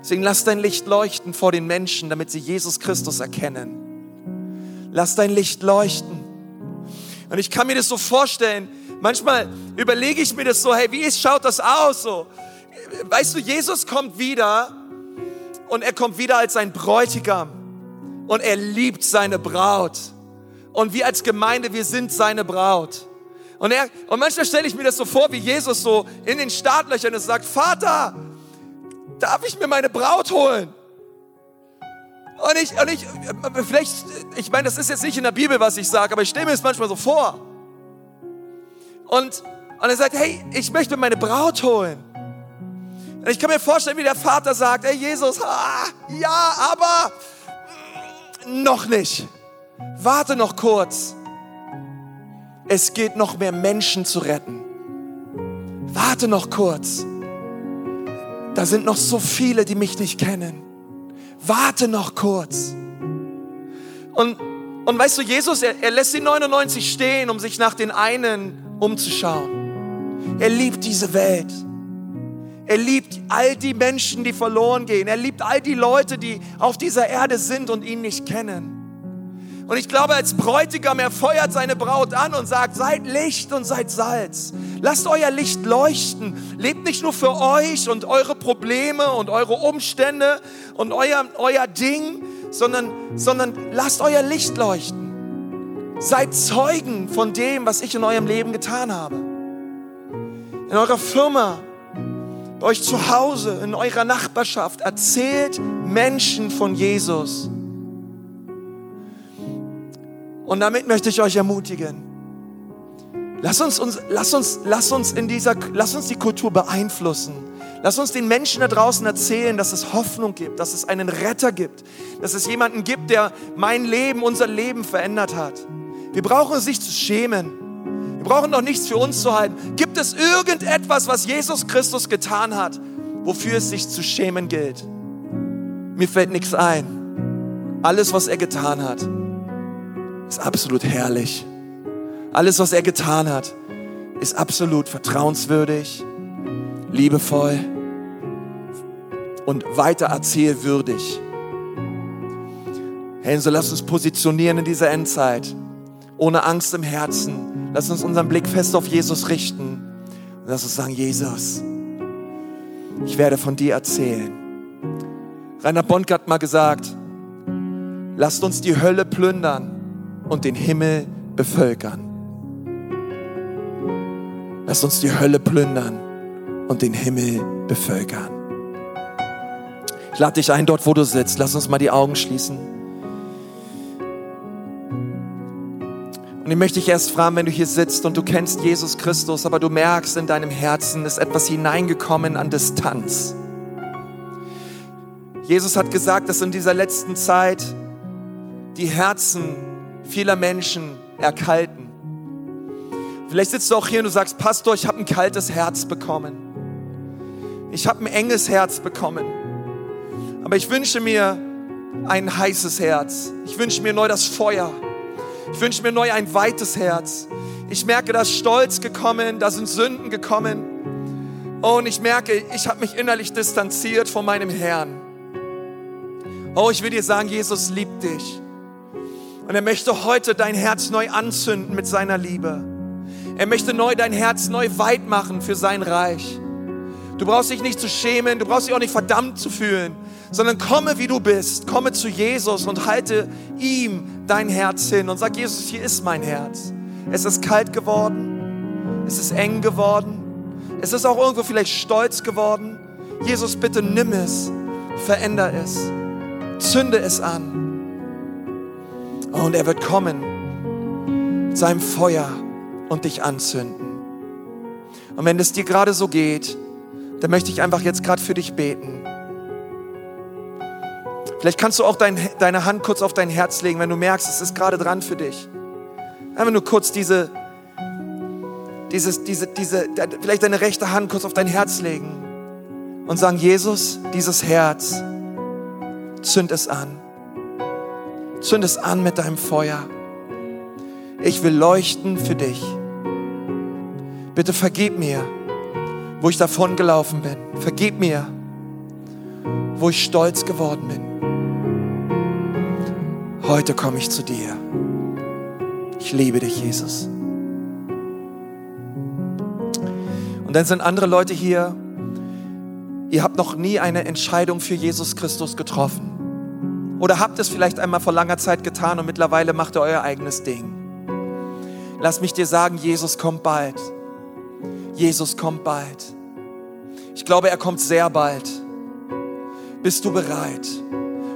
Deswegen lass dein Licht leuchten vor den Menschen, damit sie Jesus Christus erkennen. Lass dein Licht leuchten. Und ich kann mir das so vorstellen, manchmal überlege ich mir das so, hey, wie schaut das aus? So, weißt du, Jesus kommt wieder und er kommt wieder als ein Bräutigam und er liebt seine Braut. Und wir als Gemeinde, wir sind seine Braut. Und, er, und manchmal stelle ich mir das so vor, wie Jesus so in den Startlöchern ist, sagt, Vater, darf ich mir meine Braut holen? Und ich, und ich, vielleicht, ich meine, das ist jetzt nicht in der Bibel, was ich sage, aber ich stelle mir das manchmal so vor. Und, und er sagt, hey, ich möchte meine Braut holen. Und ich kann mir vorstellen, wie der Vater sagt, hey Jesus, ah, ja, aber noch nicht. Warte noch kurz es geht noch mehr Menschen zu retten. Warte noch kurz. Da sind noch so viele, die mich nicht kennen. Warte noch kurz. Und, und weißt du, Jesus, er, er lässt die 99 stehen, um sich nach den einen umzuschauen. Er liebt diese Welt. Er liebt all die Menschen, die verloren gehen. Er liebt all die Leute, die auf dieser Erde sind und ihn nicht kennen. Und ich glaube, als Bräutigam, er feuert seine Braut an und sagt, seid Licht und seid Salz. Lasst euer Licht leuchten. Lebt nicht nur für euch und eure Probleme und eure Umstände und euer, euer Ding, sondern, sondern lasst euer Licht leuchten. Seid Zeugen von dem, was ich in eurem Leben getan habe. In eurer Firma, bei euch zu Hause, in eurer Nachbarschaft. Erzählt Menschen von Jesus. Und damit möchte ich euch ermutigen. Lass uns, uns, lass uns, lass uns in dieser, lass uns die Kultur beeinflussen. Lass uns den Menschen da draußen erzählen, dass es Hoffnung gibt, dass es einen Retter gibt, dass es jemanden gibt, der mein Leben, unser Leben verändert hat. Wir brauchen uns nicht zu schämen. Wir brauchen doch nichts für uns zu halten. Gibt es irgendetwas, was Jesus Christus getan hat, wofür es sich zu schämen gilt? Mir fällt nichts ein. Alles, was er getan hat, ist absolut herrlich. Alles, was er getan hat, ist absolut vertrauenswürdig, liebevoll und weiter erzählwürdig. Hey, so lass uns positionieren in dieser Endzeit, ohne Angst im Herzen. Lass uns unseren Blick fest auf Jesus richten und lass uns sagen, Jesus, ich werde von dir erzählen. Rainer Bonk hat mal gesagt, lasst uns die Hölle plündern und den Himmel bevölkern. Lass uns die Hölle plündern und den Himmel bevölkern. Ich lade dich ein, dort wo du sitzt. Lass uns mal die Augen schließen. Und ich möchte dich erst fragen, wenn du hier sitzt und du kennst Jesus Christus, aber du merkst, in deinem Herzen ist etwas hineingekommen an Distanz. Jesus hat gesagt, dass in dieser letzten Zeit die Herzen vieler Menschen erkalten. Vielleicht sitzt du auch hier und du sagst, Pastor, ich habe ein kaltes Herz bekommen. Ich habe ein enges Herz bekommen. Aber ich wünsche mir ein heißes Herz. Ich wünsche mir neu das Feuer. Ich wünsche mir neu ein weites Herz. Ich merke, da ist Stolz gekommen, da sind Sünden gekommen. Und ich merke, ich habe mich innerlich distanziert von meinem Herrn. Oh, ich will dir sagen, Jesus liebt dich. Und er möchte heute dein Herz neu anzünden mit seiner Liebe. Er möchte neu dein Herz neu weit machen für sein Reich. Du brauchst dich nicht zu schämen, du brauchst dich auch nicht verdammt zu fühlen, sondern komme wie du bist, komme zu Jesus und halte ihm dein Herz hin und sag, Jesus, hier ist mein Herz. Es ist kalt geworden, es ist eng geworden, es ist auch irgendwo vielleicht stolz geworden. Jesus, bitte nimm es, veränder es, zünde es an. Und er wird kommen mit seinem Feuer und dich anzünden. Und wenn es dir gerade so geht, dann möchte ich einfach jetzt gerade für dich beten. Vielleicht kannst du auch dein, deine Hand kurz auf dein Herz legen, wenn du merkst, es ist gerade dran für dich. Einfach nur kurz diese, dieses, diese, diese, vielleicht deine rechte Hand kurz auf dein Herz legen und sagen, Jesus, dieses Herz, zünd es an. Zünd es an mit deinem Feuer. Ich will leuchten für dich. Bitte vergib mir, wo ich davon gelaufen bin. Vergib mir, wo ich stolz geworden bin. Heute komme ich zu dir. Ich liebe dich, Jesus. Und dann sind andere Leute hier, ihr habt noch nie eine Entscheidung für Jesus Christus getroffen. Oder habt es vielleicht einmal vor langer Zeit getan und mittlerweile macht ihr euer eigenes Ding. Lass mich dir sagen, Jesus kommt bald. Jesus kommt bald. Ich glaube, er kommt sehr bald. Bist du bereit?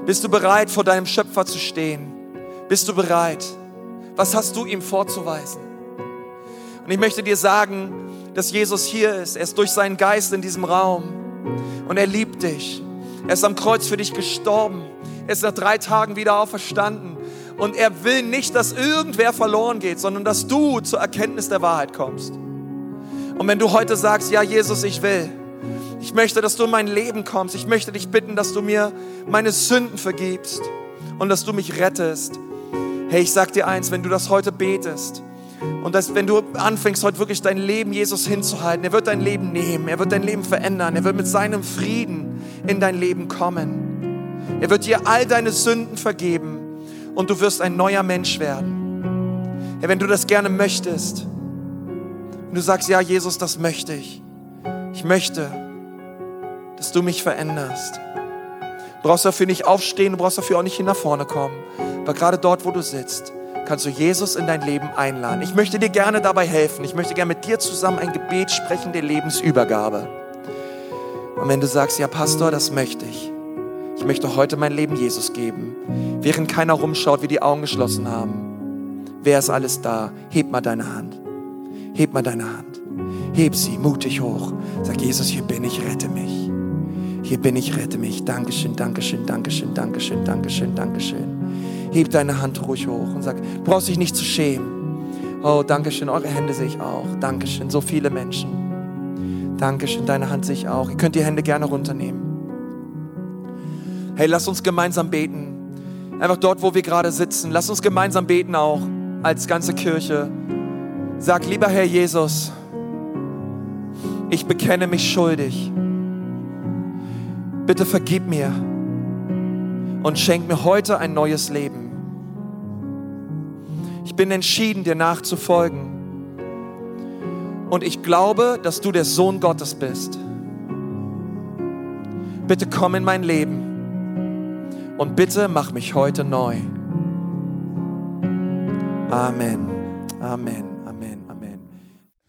Bist du bereit, vor deinem Schöpfer zu stehen? Bist du bereit? Was hast du ihm vorzuweisen? Und ich möchte dir sagen, dass Jesus hier ist. Er ist durch seinen Geist in diesem Raum. Und er liebt dich. Er ist am Kreuz für dich gestorben. Er ist nach drei Tagen wieder auferstanden. Und er will nicht, dass irgendwer verloren geht, sondern dass du zur Erkenntnis der Wahrheit kommst. Und wenn du heute sagst, ja Jesus, ich will, ich möchte, dass du in mein Leben kommst. Ich möchte dich bitten, dass du mir meine Sünden vergibst und dass du mich rettest. Hey, ich sag dir eins, wenn du das heute betest und dass, wenn du anfängst, heute wirklich dein Leben Jesus hinzuhalten, er wird dein Leben nehmen, er wird dein Leben verändern, er wird mit seinem Frieden in dein Leben kommen. Er wird dir all deine Sünden vergeben und du wirst ein neuer Mensch werden. Ja, wenn du das gerne möchtest und du sagst, ja, Jesus, das möchte ich. Ich möchte, dass du mich veränderst. Du brauchst dafür nicht aufstehen, du brauchst dafür auch nicht hin nach vorne kommen. Aber gerade dort, wo du sitzt, kannst du Jesus in dein Leben einladen. Ich möchte dir gerne dabei helfen. Ich möchte gerne mit dir zusammen ein Gebet sprechen der Lebensübergabe. Und wenn du sagst, ja Pastor, das möchte ich. Ich möchte heute mein Leben Jesus geben. Während keiner rumschaut, wie die Augen geschlossen haben. Wer ist alles da? Heb mal deine Hand. Heb mal deine Hand. Heb sie mutig hoch. Sag Jesus, hier bin ich, rette mich. Hier bin ich, rette mich. Dankeschön, Dankeschön, Dankeschön, Dankeschön, Dankeschön, Dankeschön. Heb deine Hand ruhig hoch und sag, brauchst dich nicht zu schämen. Oh, Dankeschön, eure Hände sehe ich auch. Dankeschön, so viele Menschen. Dankeschön, deine Hand sehe ich auch. Ihr könnt die Hände gerne runternehmen. Hey, lass uns gemeinsam beten. Einfach dort, wo wir gerade sitzen. Lass uns gemeinsam beten auch als ganze Kirche. Sag, lieber Herr Jesus, ich bekenne mich schuldig bitte vergib mir und schenk mir heute ein neues Leben. Ich bin entschieden, dir nachzufolgen. Und ich glaube, dass du der Sohn Gottes bist. Bitte komm in mein Leben und bitte mach mich heute neu. Amen. Amen, Amen, Amen.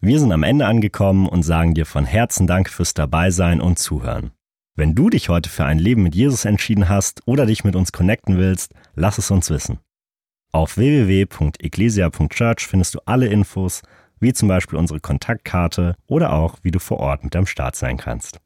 Wir sind am Ende angekommen und sagen dir von Herzen Dank fürs Dabeisein und Zuhören. Wenn du dich heute für ein Leben mit Jesus entschieden hast oder dich mit uns connecten willst, lass es uns wissen. Auf www.ecclesia.church findest du alle Infos, wie zum Beispiel unsere Kontaktkarte oder auch, wie du vor Ort mit am Start sein kannst.